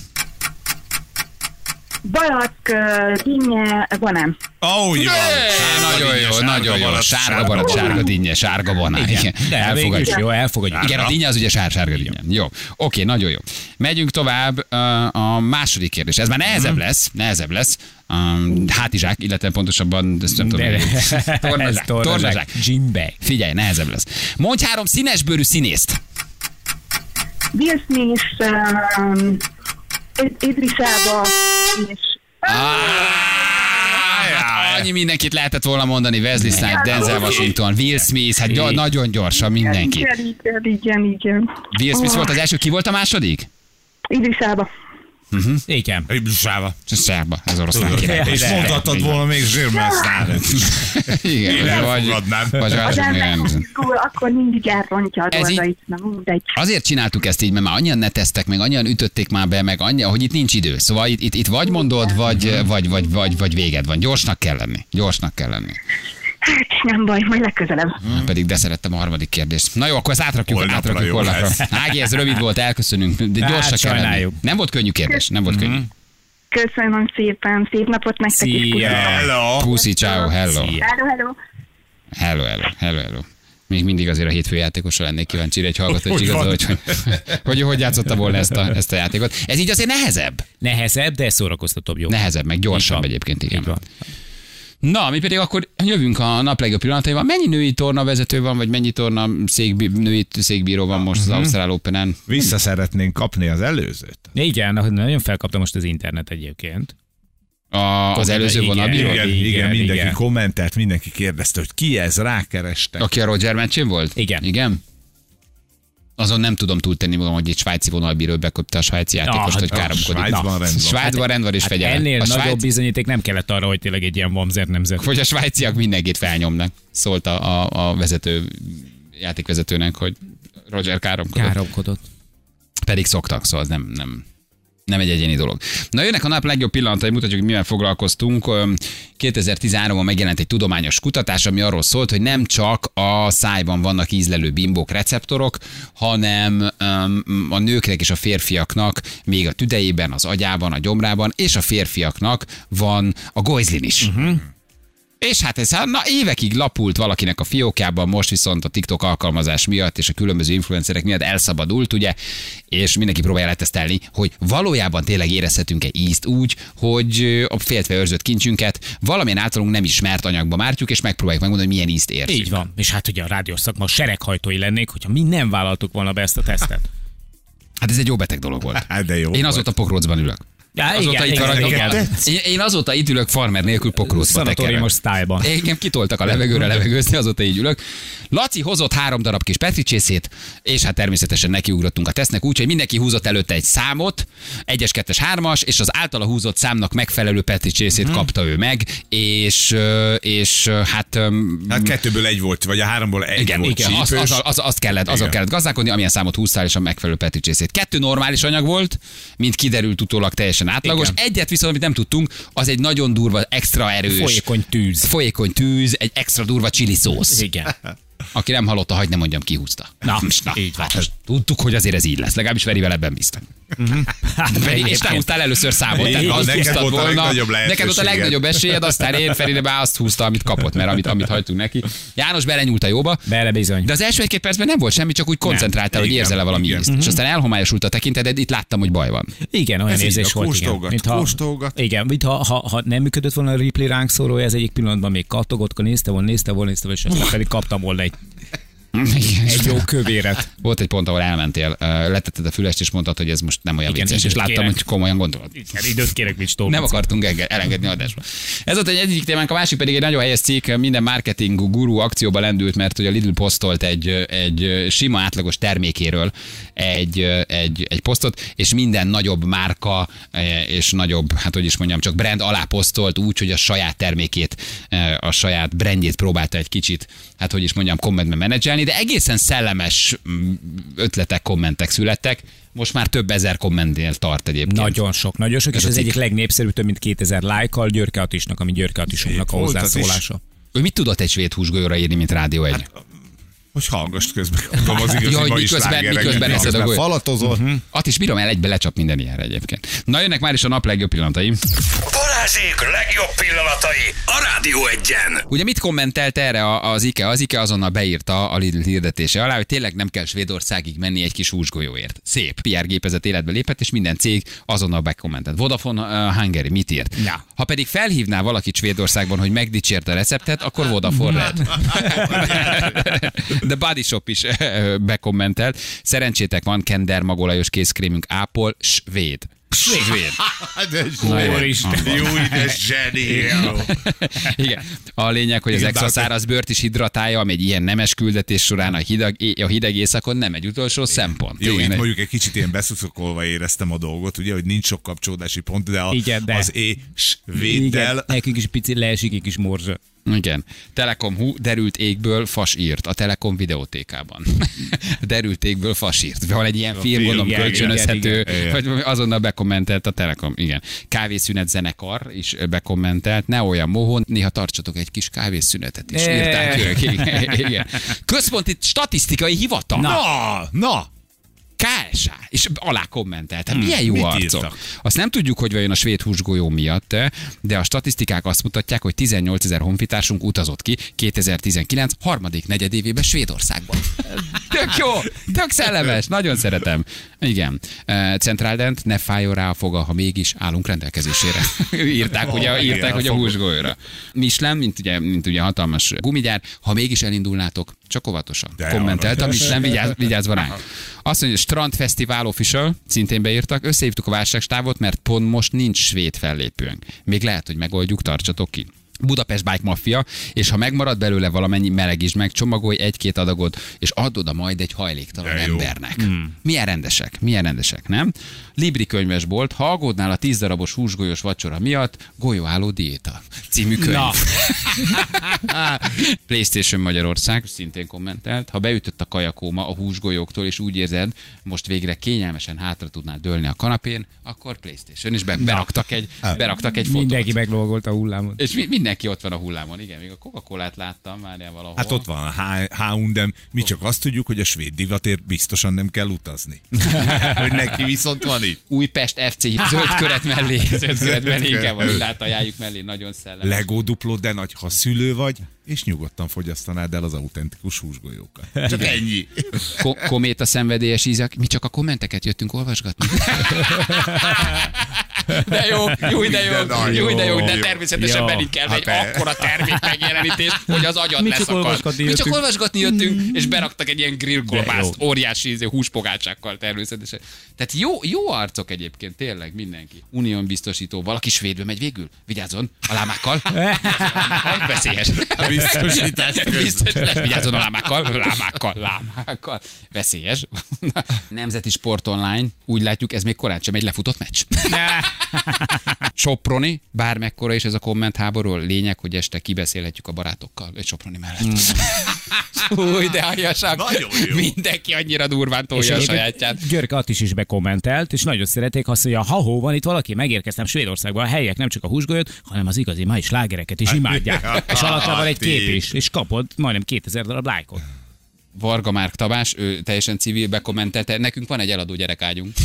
Balak, ö, dinnye, banán. Ó, van. É, Sárga nagyon dinnye, jó, sárga nagyon jó. Sárga barat, sárga dinnye, sárga banán. Igen, De végül elfogadjuk. jó, elfogadjuk. Igen, a dinnye az ugye sár, sárga dinnye. Jó, oké, nagyon jó. Megyünk tovább a második kérdés. Ez már nehezebb lesz, nehezebb lesz. Um, hátizsák, illetve pontosabban, ezt nem tudom. De- Tornazsák, tornazsák. tornazsák. Gymbeg. Figyelj, nehezebb lesz. Mondj három színesbőrű színészt. Will Smith, um, Id- Idris Elba, és Hát annyi mindenkit lehetett volna mondani, Wesley Snipes, Denzel Washington, Will Smith, hát gy- nagyon gyorsan mindenki. igen, igen, igen, igen. Will Smith volt az első, ki volt a második? Idris Elba. Igen. Egy buszába. Szerba, ez oroszlán király. És mondhatod volna még Zsirmán Igen, Én vagy, elfogadnám. vagy Az ember igen. akkor mindig elrontja a Ez így- dolgait. Azért csináltuk ezt így, mert már annyian neteztek, meg annyian ütötték már be, meg annyi, hogy itt nincs idő. Szóval itt, itt, itt vagy mondod, vagy, vagy, vagy, vagy, vagy véged van. Gyorsnak kell lenni. Gyorsnak kell lenni. Hát nem baj, majd legközelebb. Hmm. Pedig de szerettem a harmadik kérdést. Na jó, akkor ezt átrakjuk, Holnapra átrakjuk holnapra. Ági, ez rövid volt, elköszönünk, de Hát, gyorsak kell lenni. Nem volt könnyű kérdés, nem volt könnyű. Köszönöm szépen, szép napot nektek is. Szia. Puszi. Hello. Puszi, ciao, hello. Szia. Hello, hello. Hello, hello, hello, hello. Még mindig azért a hétfő játékosra lennék kíváncsi, egy hallgató, hogy Hogy igaz, hogy, hogy, hogy, hogy játszotta volna ezt a, ezt a játékot. Ez így azért nehezebb. Nehezebb, de szórakoztatóbb jó. Nehezebb, meg gyorsabb Így egyébként, Így igen. van. Na, mi pedig akkor jövünk a nap legjobb pillanataival. Mennyi női torna vezető van, vagy mennyi torna székbí, női székbíró van most Mhm. az Ausztrál Openen? Vissza szeretnénk kapni az előzőt. Igen, nagyon felkapta most az internet egyébként. A, az előző vonalbíró? Igen, igen, igen, mindenki igen. kommentelt, mindenki kérdezte, hogy ki ez, rákerestek. Aki a Roger meccsén volt? Igen. Igen? Azon nem tudom túltenni magam, hogy egy svájci vonalbíró beköpte a svájci játékost, hát hogy káromkodik. Svájcban rend van. Svájcban rend van és Hát fegyelem. ennél a nagyobb svájc, bizonyíték nem kellett arra, hogy tényleg egy ilyen vamzer nemzet. hogy a svájciak mindenkit felnyomnak, szólt a, a, a vezető játékvezetőnek, hogy Roger káromkodott. Káromkodott. Pedig szoktak, szóval az nem, nem, nem egy egyéni dolog. Na jönnek a nap legjobb pillanatai, mutatjuk, mivel foglalkoztunk. Öm, 2013-ban megjelent egy tudományos kutatás, ami arról szólt, hogy nem csak a szájban vannak ízlelő bimbók, receptorok, hanem a nőknek és a férfiaknak még a tüdejében, az agyában, a gyomrában, és a férfiaknak van a gojzlin is. Uh-huh. És hát ez hát, na, évekig lapult valakinek a fiókjában, most viszont a TikTok alkalmazás miatt és a különböző influencerek miatt elszabadult, ugye, és mindenki próbálja letesztelni, hogy valójában tényleg érezhetünk-e ízt úgy, hogy a féltve őrzött kincsünket valamilyen általunk nem ismert anyagba mártjuk, és megpróbáljuk megmondani, hogy milyen ízt érzünk. Így van. És hát ugye a rádiós szakma sereghajtói lennék, hogyha mi nem vállaltuk volna be ezt a tesztet. Hát ez egy jó beteg dolog volt. Hát de jó. Én azóta pokrócban ülök. Ja, Azóta itt igen, igen. Én, én azóta itt ülök farmer nélkül pokrócba tekerek. Szanatóriumos style-ban. Engem kitoltak a levegőre levegőzni, azóta így ülök. Laci hozott három darab kis petricsészét, és hát természetesen nekiugrottunk a tesznek úgy, hogy mindenki húzott előtte egy számot, egyes, kettes, hármas, és az általa húzott számnak megfelelő petricsészét Mhm. kapta ő meg, és, és hát Hát kettőből egy volt, vagy a háromból egy igen, volt igen, az, az, az, az, kellett, azon Igen. kellett gazdálkodni, amilyen számot húztál, és a megfelelő petricsészét. Kettő normális anyag volt, mint kiderült utólag teljesen átlagos. Igen. Egyet viszont, amit nem tudtunk, az egy nagyon durva, extra erős, Folyékony tűz. folyékony tűz, egy extra durva chili szósz. Igen. Aki nem hallotta, hagyd ne mondjam, ki húzta. Na, Most, na így van. hát tudtuk, hogy azért ez így lesz. Legalábbis Verivel ebben bíztam. Hát, Veri, és te húztál először számot. Igen, tehát azt neked volt a volna. legnagyobb Neked volt a legnagyobb esélyed, aztán én Feri már azt húzta, amit kapott, mert amit, amit hagytunk neki. János belenyúlt a jóba. Bele bizony. De az első egy-két percben nem volt semmi, csak úgy koncentráltál, hogy igen, érzel-e valami igen. ízt. És aztán elhomályosult a tekinteted, itt láttam, hogy baj van. Igen, olyan Ez érzés volt. Igen. kóstolgat, Mintha- kóstolgat. Igen, mintha ha, ha nem működött volna a replay ránk szólója, ez egyik pillanatban még kattogott, akkor nézte volna, nézte volna, nézte volna, és aztán pedig kaptam volna egy, egy jó kövéret. Volt egy pont, ahol elmentél, letetted a fülest, és mondtad, hogy ez most nem olyan Igen, vicces, és láttam, kérek. hogy komolyan gondolod. Igen, időt kérek, Mics Tóth. Nem akartunk enge- elengedni adásba. Ez volt egy egyik témánk, a másik pedig egy nagyon helyes cikk, minden marketing guru akcióba lendült, mert hogy a Lidl posztolt egy, egy sima átlagos termékéről egy, egy, egy posztot, és minden nagyobb márka eh, és nagyobb, hát hogy is mondjam, csak brand alá posztolt úgy, hogy a saját termékét, eh, a saját brandjét próbálta egy kicsit, hát hogy is mondjam, kommentben menedzselni, de egészen szellemes mm, ötletek, kommentek születtek. Most már több ezer kommentnél tart egyébként. Nagyon sok, nagyon sok, Ez és az cikk. egyik legnépszerűbb, több mint 2000 lájkkal Györke Atisnak, ami Györke Atisunknak a hozzászólása. Ő mit tudott egy svéd húsgolyóra írni, mint Rádió egy? Hát, Most hallgass közben, tudom, az igazi Ja, hogy mai miközben- miközben eszed a Miközben golyó. Falatozol. At is bírom el egybe lecsap minden ilyenre egyébként. Na jönnek már is a nap legjobb pillanatai. Balázsék legjobb pillanatai a Rádió egyen. Ugye mit kommentelt erre az IKE? Az IKE azonnal beírta a Lidl hirdetése alá, hogy tényleg nem kell Svédországig menni egy kis húsgolyóért. Szép. PR gépezet életbe lépett, és minden cég azonnal bekommentelt. Vodafone uh, Hungary mit írt? Na. Ha pedig felhívná valakit Svédországban, hogy megdicsért a receptet, akkor Vodafone Red. De Body Shop is bekommentelt. Szerencsétek van, Kender magolajos kézkrémünk Ápol, svéd. Na jó. De zseni. Igen. A lényeg, hogy az Igen, extra száraz bőrt is hidratálja, ami egy ilyen nemes küldetés során a hideg, a hideg éjszakon nem egy utolsó szempont. Jó, Igen, itt mondjuk egy kicsit ilyen beszuszokolva éreztem a dolgot, ugye, hogy nincs sok kapcsolódási pont, de, a, Igen, de- az é véddel Igen, nekünk is pici leesik egy kis morzsa. Igen. Telekom hú, derült égből fas írt a Telekom videótékában. derült égből fas írt. Van egy ilyen film, gondolom kölcsönözhető, vagy azonnal bekommentelt a Telekom. Igen. Kávészünet zenekar is bekommentelt. Ne olyan mohon, néha tartsatok egy kis kávészünetet is. Írták ők. Igen. Központi statisztikai hivatal. Na, na, KSA, és alá kommentelt. Hát milyen jó arcok. írtak? Azt nem tudjuk, hogy vajon a svéd húsgolyó miatt, de a statisztikák azt mutatják, hogy 18 ezer honfitársunk utazott ki 2019 harmadik negyedévében Svédországban. Tök jó, tök szellemes, nagyon szeretem. Igen. Centráldent, ne fájjon rá a foga, ha mégis állunk rendelkezésére. írták, ugye, igen, írták, a hogy a foga. húsgolyóra. Michelin, mint ugye, mint ugye hatalmas gumigyár, ha mégis elindulnátok, csak óvatosan. De Kommentelt a. Michelin, vigyázz, vigyázva ránk. Azt mondja, Strand Festival Official, szintén beírtak, összehívtuk a válságstávot, mert pont most nincs svéd fellépőnk. Még lehet, hogy megoldjuk, tartsatok ki. Budapest Bike Mafia, és ha megmarad belőle valamennyi, melegítsd meg, csomagolj egy-két adagot, és add oda majd egy hajléktalan De jó. embernek. Hmm. Milyen rendesek, milyen rendesek, nem? Libri könyvesbolt, ha aggódnál a 10 darabos húsgolyós vacsora miatt, golyóálló diéta című könyv. Na. PlayStation Magyarország szintén kommentelt, ha beütött a kajakóma a húsgolyóktól, és úgy érzed, most végre kényelmesen hátra tudnál dőlni a kanapén, akkor PlayStation, és be, beraktak egy, beraktak egy fotót. Mindenki meglogolt a hullámot. És mi, mindenki ott van a hullámon, igen, még a Coca-Colát láttam már valahol. Hát ott van a H- H&M, mi csak azt tudjuk, hogy a svéd divatért biztosan nem kell utazni. hogy neki viszont van itt. Újpest FC zöld köret mellé, zöld köret mellé, inkább a villát ajánljuk mellé, nagyon szellemes. Lego dupló, de nagy, ha szülő vagy, és nyugodtan fogyasztanád el az autentikus húsgolyókat. Csak ennyi. Ko- kométa szenvedélyes ízak, mi csak a kommenteket jöttünk olvasgatni. De jó, jó, de jó, De jó, de jó, de természetesen belül kell egy Hát, akkora termék megjelenítés, hogy az agyad Mi csak leszakad. olvasgatni Mi csak olvasgatni jöttünk, és beraktak egy ilyen grillkolbászt, De óriási izé, húspogácsákkal természetesen. Tehát jó, jó arcok egyébként, tényleg mindenki. Unión biztosító, valaki svédbe megy végül. Vigyázzon, a lámákkal. Veszélyes. A biztosítás. Biztos, vigyázzon a lámákkal, lámákkal, lámákkal. Veszélyes. Nemzeti Sport Online, úgy látjuk, ez még korán sem egy lefutott meccs. Soproni, bármekkora is ez a komment háború, lényeg, hogy este kibeszélhetjük a barátokkal, egy Soproni mellett. Új, de jó. Mindenki annyira durván tolja a sajátját. György Attis is bekommentelt, és nagyon szerették azt, hogy a ha van itt valaki, megérkeztem Svédországba, a helyek nem csak a húsgolyót, hanem az igazi mai slágereket is imádják. és alatta van egy kép is, és kapott majdnem 2000 darab lájkot. Varga Márk Tabás, ő teljesen civil bekommentelte, nekünk van egy eladó gyerekágyunk.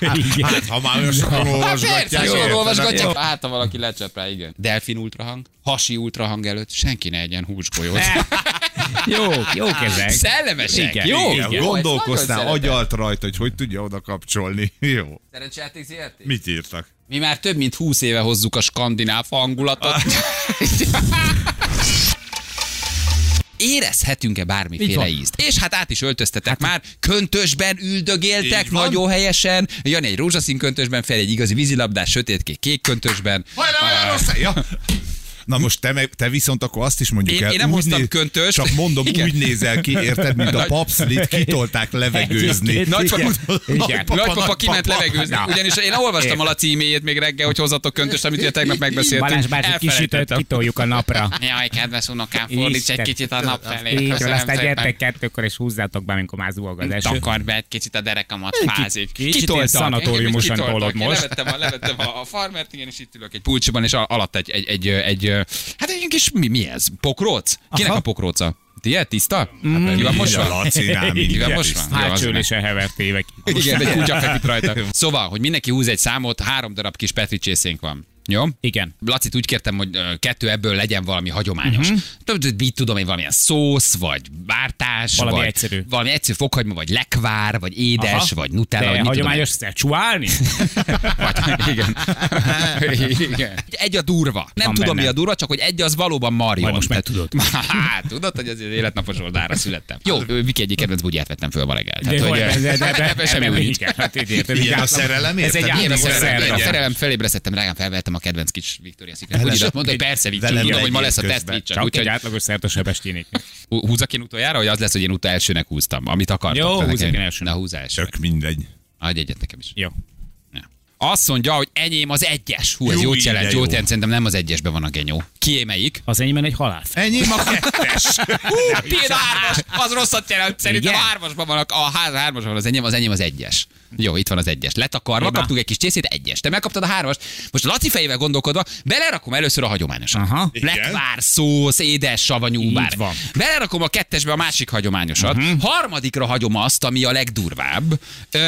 Igen. Hát, ha már olyan sokan olvasgatják. Jól olvasgatják. Hát, ha valaki lecsap rá, igen. Delfin ultrahang, hasi ultrahang előtt senki ne egyen húsgolyót. Jó, jók ezek. Szellemesek, Igen, jó? Igen, jó, gondolkoztál, agyalt rajta, hogy hogy tudja oda kapcsolni. Jó. Szerencsejáték ZRT? Mit írtak? Mi már több mint 20 éve hozzuk a skandináv hangulatot. Érezhetünk-e bármiféle ízt? És hát át is öltöztetek hát, már, köntösben üldögéltek nagyon helyesen. Jani egy rózsaszín köntösben, fel egy igazi vízilabdás, sötétkék kék köntösben. Hajrá, hajrá, rossz ja. Na most te, meg, te viszont akkor azt is mondjuk Én- el. én nem hoztam köntöst. Csak mondom, Igen. úgy nézel ki, érted, mint a papszlit, kitolták levegőzni. Nagypapa, Igen. nagypapa kiment levegőzni, ugyanis én olvastam a Laci e-mailjét még reggel, hogy hozatok köntöst, amit ugye tegnap megbeszéltünk. Balázs bácsi kisütött, kitoljuk a napra. Jaj, kedves unokám, fordíts egy kicsit a nap felé. Így van, aztán gyertek kettőkor, és húzzátok be, amikor már zúg az eső. Takar be egy kicsit a derekamat, fázik. kicsit ilyen szanatóriumosan tolod Én most. Levettem a, levettem a, a farmert, igen, és itt ülök egy pulcsiban, és al- alatt egy, egy, egy, egy, egy hát egy kis, mi, mi ez? Pokróc? Kinek Aha. a pokróca? Tiéd? Tiszta? Mm. Ki van most A Lacinál Ki van most tiszta. van? Meg. ülésen hevert évek. Igen, egy kutya feküdt rajta. Szóval, hogy mindenki húz egy számot, három darab kis Petri csészénk van. Jó? Igen. Lacit úgy kértem, hogy kettő ebből legyen valami hagyományos. Uh-huh. Mit tudom én, valamilyen szósz, vagy bártás, Valami vagy egyszerű. valami egyszerű fokhagyma, vagy lekvár, vagy édes, Aha. vagy nutella, De vagy hagyományos szecsúálni? Vagy, igen. igen. Egy a durva. Nem Van tudom, benne. mi a durva, csak hogy egy az valóban Marion. Majd most Tehát- megtudod. Hát, tudod, hogy az életnapos oldára születtem. Jó, ö, Viki egyik kedvenc bugyját vettem föl ma reggel. De, Tehát, hogy, hogy, de, de, de, semmi új nincs. Igen, hát így így szerelem, Ez egy szerelem, szerelem felébresztettem, reggel felvettem a kedvenc kis Victoria Secret se- Mondta, hogy persze, tudom, hogy ma lesz a teszt. Csak egy Úgyhogy átlagos szert a Sebestyénik. hú- húzzak én utoljára, hogy az lesz, hogy én utol elsőnek húztam, amit akartam. Jó, húzzak én elsőnek. Na, húzz elsőnek. Tök mindegy. Adj egyet nekem is. Jó. Azt mondja, hogy enyém az egyes. Hú, ez Jó, ide jelent, jó. jelent, szerintem nem az egyesben van a genyó. Kié melyik? Az enyémben egy halál. Enyém a kettes. Hú, tiéd a hármas, az rosszat jelent. Szerintem a hármasban van, a, a ház- hármasban van az enyém, az enyém az egyes. Jó, itt van az egyes. Letakarva, Jobbá. kaptuk egy kis csészét, egyes. Te megkaptad a hármast. Most a Laci fejével gondolkodva, belerakom először a hagyományosat. Aha. Lekvár, szósz, édes, savanyú, bár. van. Belerakom a kettesbe a másik hagyományosat. Uh-huh. Harmadikra hagyom azt, ami a legdurvább.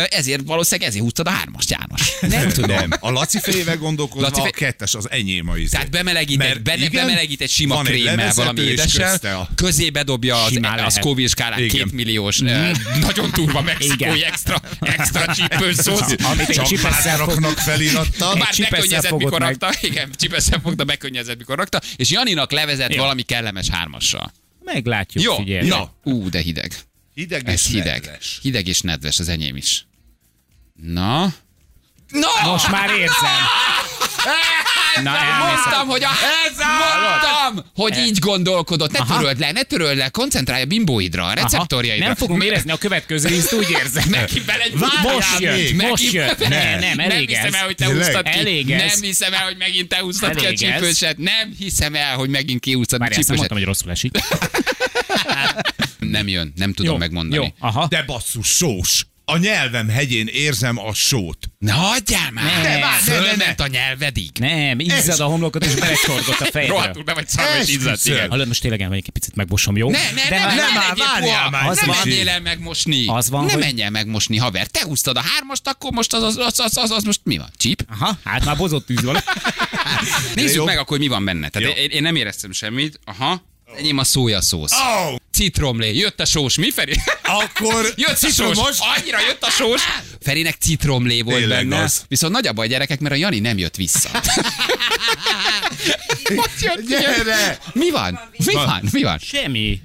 Ezért valószínűleg ezért húztad a hármast, János. Nem tudom. A Laci fejével gondolkozva Laci a fej- kettes az enyém a izé. Tehát bemelegít, egy, Mert benne, igen, bemelegít egy sima egy krémmel, valami édessel, a- közébe dobja az, a lehet. Scoville skálán Igen. két milliós, eh, nagyon durva mexikói Igen. extra, extra csípős szósz. Amit egy Csak csipesszel másoknak felirattal. Már bekönnyezett, mikor meg. rakta. Igen, csipesszel fogta, bekönnyezett, mikor rakta. És Janinak levezett Jó. valami kellemes hármassal. Meglátjuk, Jó, figyelj. na. Ú, de hideg. Hideg Ez és hideg. nedves. Hideg és nedves az enyém is. Na. Na! Most már érzem. Na, elmész. mondtam, hogy a... mondtam, hogy így gondolkodott. Ne Aha. töröld le, ne töröld le, koncentrálj a bimbóidra, a receptorjaidra. Nem fogom érezni a következő részt, úgy érzem. Neki belegy... Most jött, Neki- most jött. Nem, nem, nem elég hiszem ez. el, hogy te húztad ki. Nem hiszem el, hogy megint te húztad ki a csípőset. Nem hiszem el, hogy megint kihúztad a nem csípőset. mondtam, hogy rosszul esik. Nem jön, nem tudom Jó, megmondani. Jó, aha. De basszus, sós. A nyelvem hegyén érzem a sót. Ne hagyjál már! Ne, Ne, ne, ne, Fölment a nyelvedig. Nem, izzad a homlokot és belecsorgott a fejedre. Rohadtul be vagy szarva, és izzadsz, igen. Hallod, most tényleg elmegyek egy picit megbosom, jó? Ne, ne, De ne, ne, nem, ne, várjál már, Nem az van. menjél el megmosni. Az van, Nem hogy- menj el megmosni, haver. Te húztad a hármast, akkor most az, az, az, az, az, az most mi van? Csíp? Aha, hát már bozott tűz van. Nézzük meg akkor, hogy mi van benne. Tehát én, én nem éreztem semmit. Aha. Enyém a szójaszósz. Oh, Citromlé. Jött a sós. Mi, Feri? akkor Jött a sós. citromos. Annyira jött a sós. Ferinek citromlé volt Tényleg benne. az. Viszont nagy a baj, gyerekek, mert a Jani nem jött vissza. Hogy jött? Gyere! Mi van? Mi van? Mi van? Semmi.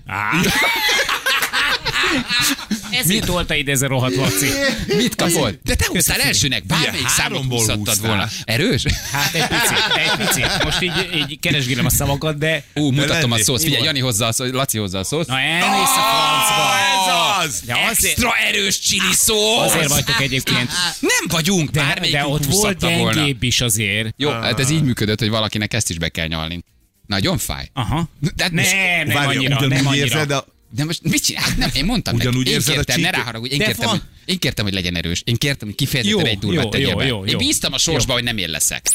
Ezért tolta ide ez a rohadt Laci. Mit kapott? De te húztál elsőnek, bármelyik Ugye, számot húzhattad volna. Erős? Hát egy picit, egy picit. Most így, így keresgélem a szavakat, de... Ú, mutatom a szót. Figyelj, Jani hozza a szót, Laci hozza a szót. Na elmész a francba. Ez az! Azért, Extra erős csili szósz! azért vagytok egyébként. Nem vagyunk, De, bármelyik de ott volt gyengébb is azért. Jó, hát ez így működött, hogy valakinek ezt is be kell nyalni. Nagyon fáj. Aha. De Nem, nem Várj, annyira, nem annyira. érzed a... De most mit csinál? Hát Nem, én mondtam Ugyanúgy neki. Én érzed a kértem, ne ráharagudj. Én kértem, van. hogy, én kértem, hogy legyen erős. Én kértem, hogy kifejezetten Jó, egy durvát jó, tegye jó, be. jó, Én jó. bíztam a sorsba, hogy nem én leszek.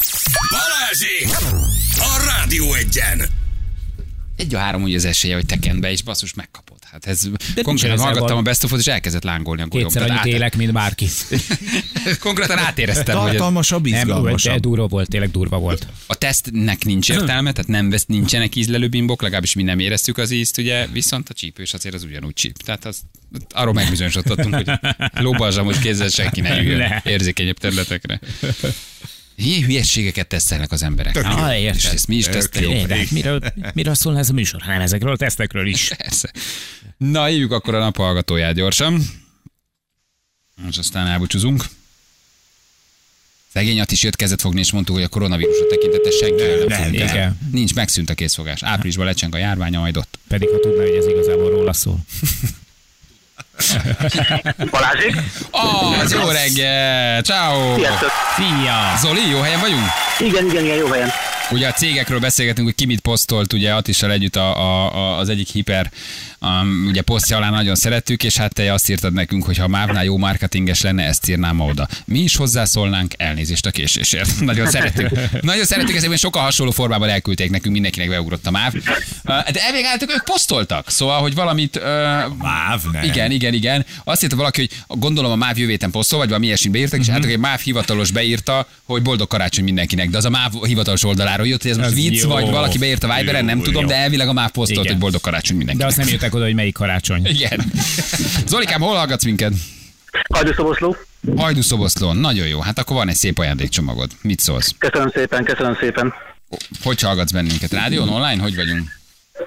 Balázsi! A Rádió egyen! Egy a három úgy az esélye, hogy te kend be, és basszus megkapod. Hát ez nincsen konkrétan hallgattam a Best of és elkezdett lángolni a golyom. Kétszer annyit át- élek, mint bárki. Konkrétan átéreztem, Tartalmasabb, Nem, de izgalmasabb. durva volt, tényleg durva volt. a tesztnek nincs értelme, tehát nem vesz, nincsenek ízlelő bimbok, legalábbis mi nem éreztük az ízt, ugye, viszont a csípős azért az ugyanúgy csíp. Tehát az, arról megbizonyosodottunk, hogy lóbalzsamos kézzel senki ne üljön érzékenyebb területekre. Ilyen hülyességeket tesztelnek az emberek. Tök. Ah, érted. És ezt mi is teszteljük. hát miről, miről szól ez a műsor? Nem ezekről a tesztekről is. Persze. Na, hívjuk akkor a naphallgatóját gyorsan. És aztán elbúcsúzunk. Szegény is jött kezet fogni, és mondtuk, hogy a koronavírusra tekintete senki nem, nem, nem. el. Nincs, megszűnt a készfogás. Áprilisban lecseng a járványa, majd ott. Pedig ha tudná, hogy ez igazából róla szól. Balázsék? Az jó reggel! Ciao. Sziasztok! Szia! Zoli, jó helyen vagyunk? Igen, igen, igen, jó helyen. Ugye a cégekről beszélgetünk, hogy ki mit posztolt, ugye Attissal együtt a, a, a, az egyik hiper um, ugye posztja alá nagyon szerettük, és hát te azt írtad nekünk, hogy ha Mávnál jó marketinges lenne, ezt írnám oda. Mi is hozzászólnánk, elnézést a késésért. Nagyon szerettük. Nagyon szerettük, ezekben sokkal hasonló formában elküldték nekünk, mindenkinek beugrott a Máv. Uh, De elvégáltak, ők posztoltak, szóval, hogy valamit... Uh, Máv, nem. igen, igen, igen. Azt írta valaki, hogy gondolom a MÁV jövő héten posztol, vagy valami ilyesmit beírtak, és hát egy MÁV hivatalos beírta, hogy boldog karácsony mindenkinek. De az a MÁV hivatalos oldaláról jött, hogy ez most vicc, jó. vagy valaki beírta Viberen, nem Jó, tudom, jó. de elvileg a MÁV posztolt, hogy boldog karácsony De mindenkinek. azt nem írták oda, hogy melyik karácsony. Igen. Zolikám, hol hallgatsz minket? Hajdúszoboszló. Hajdú Szoboszlón. Nagyon jó. Hát akkor van egy szép ajándékcsomagod. Mit szólsz? Köszönöm szépen, köszönöm szépen. Hogy hallgatsz bennünket? Rádión, online? Hogy vagyunk?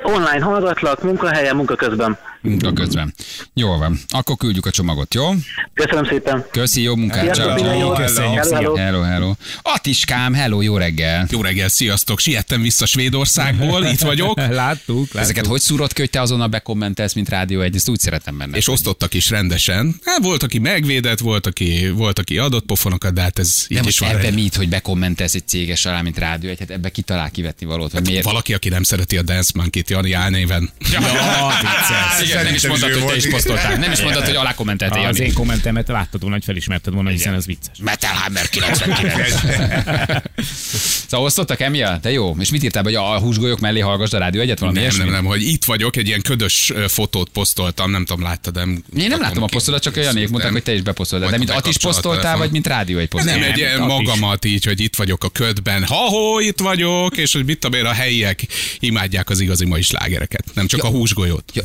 Online hallgatlak, munkahelyen, munka közben. Munka közben. Jó van. Akkor küldjük a csomagot, jó? Köszönöm szépen. Köszi, jó munkát. Ciao, ciao. köszönjük, Hello, hello. Hello. Atiskám, hello, jó reggel. Jó reggel, sziasztok! Siettem vissza Svédországból, itt vagyok, Láttuk, láttuk. Ezeket hogy szúrod ki, hogy te azonnal bekommentelsz, mint Rádió egy, ezt úgy szeretem benne. és osztottak is rendesen. Hát volt, aki megvédett, volt, aki, volt, aki adott pofonokat, de hát ez így most is van. ebbe mit, hogy bekommentelsz egy céges alá, mint rádió egy, hát ebbe kitalál kivetni valót, hogy miért. Valaki, aki nem szereti a Dance Monkey-t, Jani álnéven. Ja, vicces. Nem is mondtad, is hogy te is posztoltál. Nem is mondtad, hogy alá kommenteltél. Az én kommentemet láttad volna, hogy felismerted volna, hiszen ez vicces. Metal Hammer 99. szóval osztottak emiatt? De jó. És mit írtál, hogy a húsgolyók mellé hallgassd a rádió egyet? Valami Nem, nem, nem, hogy itt vagyok, egy ilyen ködös fotót posztoltam, nem tudom, láttad, nem? Én nem láttam a posztodat, csak a Janék mondták, hogy te is beposztoltad. De mint a Atis bekapcsolat posztoltál, vagy mint rádió egy posztoltál? Nem, egy ilyen magamat így, hogy itt vagyok a ködben. Ha-ho, itt vagyok, és hogy mit tudom én, a helyiek imádják az igazi mai slágereket, nem csak a húsgolyót. Ja,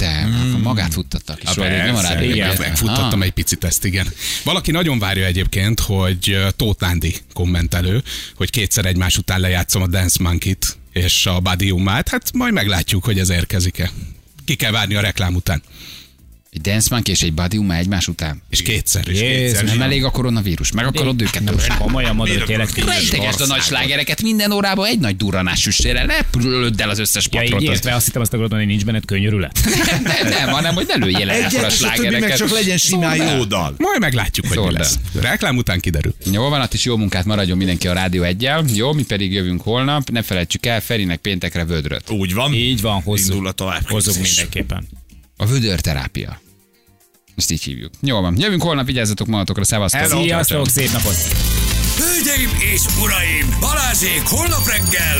értem. Mm. Magát futtattak is. róla, nem a persze, rádió igen. Megfuttattam Ah. egy picit ezt, igen. Valaki nagyon várja egyébként, hogy Tóth Nándi kommentelő, hogy kétszer egymás után lejátszom a Dance Monkey-t és a Badiumát. Hát majd meglátjuk, hogy ez érkezik-e. Ki kell várni a reklám után. Egy Dance Monkey és egy Body Uma egymás után. És kétszer. És Jézus, kétszer Nem is. elég a koronavírus, meg akarod őket Nem, komolyan mondod, tényleg. akarod Rejtegesd a nagy slágereket minden órában egy nagy durranás süssére, lepülöd el az összes Ja, így patrot. értve azt hittem azt akarod mondani, hogy nincs benned könyörület. nem, nem, hanem hogy ne lőjél el Egyet, ekkora és a többi meg slágereket. csak legyen simán Szóld el. jó dal. Majd meglátjuk, hogy mi lesz. Reklám után kiderül. Jó van, is jó munkát maradjon mindenki a Rádió egyel. Jó, mi pedig jövünk holnap. Ne felejtsük el, Ferinek péntekre vödröt. Úgy van. Így van, hozzuk. Indul a tovább. Hozzuk mindenképpen. A vödörterápia. Ezt így hívjuk. Jó van. Jövünk holnap, vigyázzatok magatokra, szevasztok. Sziasztok, szép napot! Hölgyeim és uraim, Balázsék holnap reggel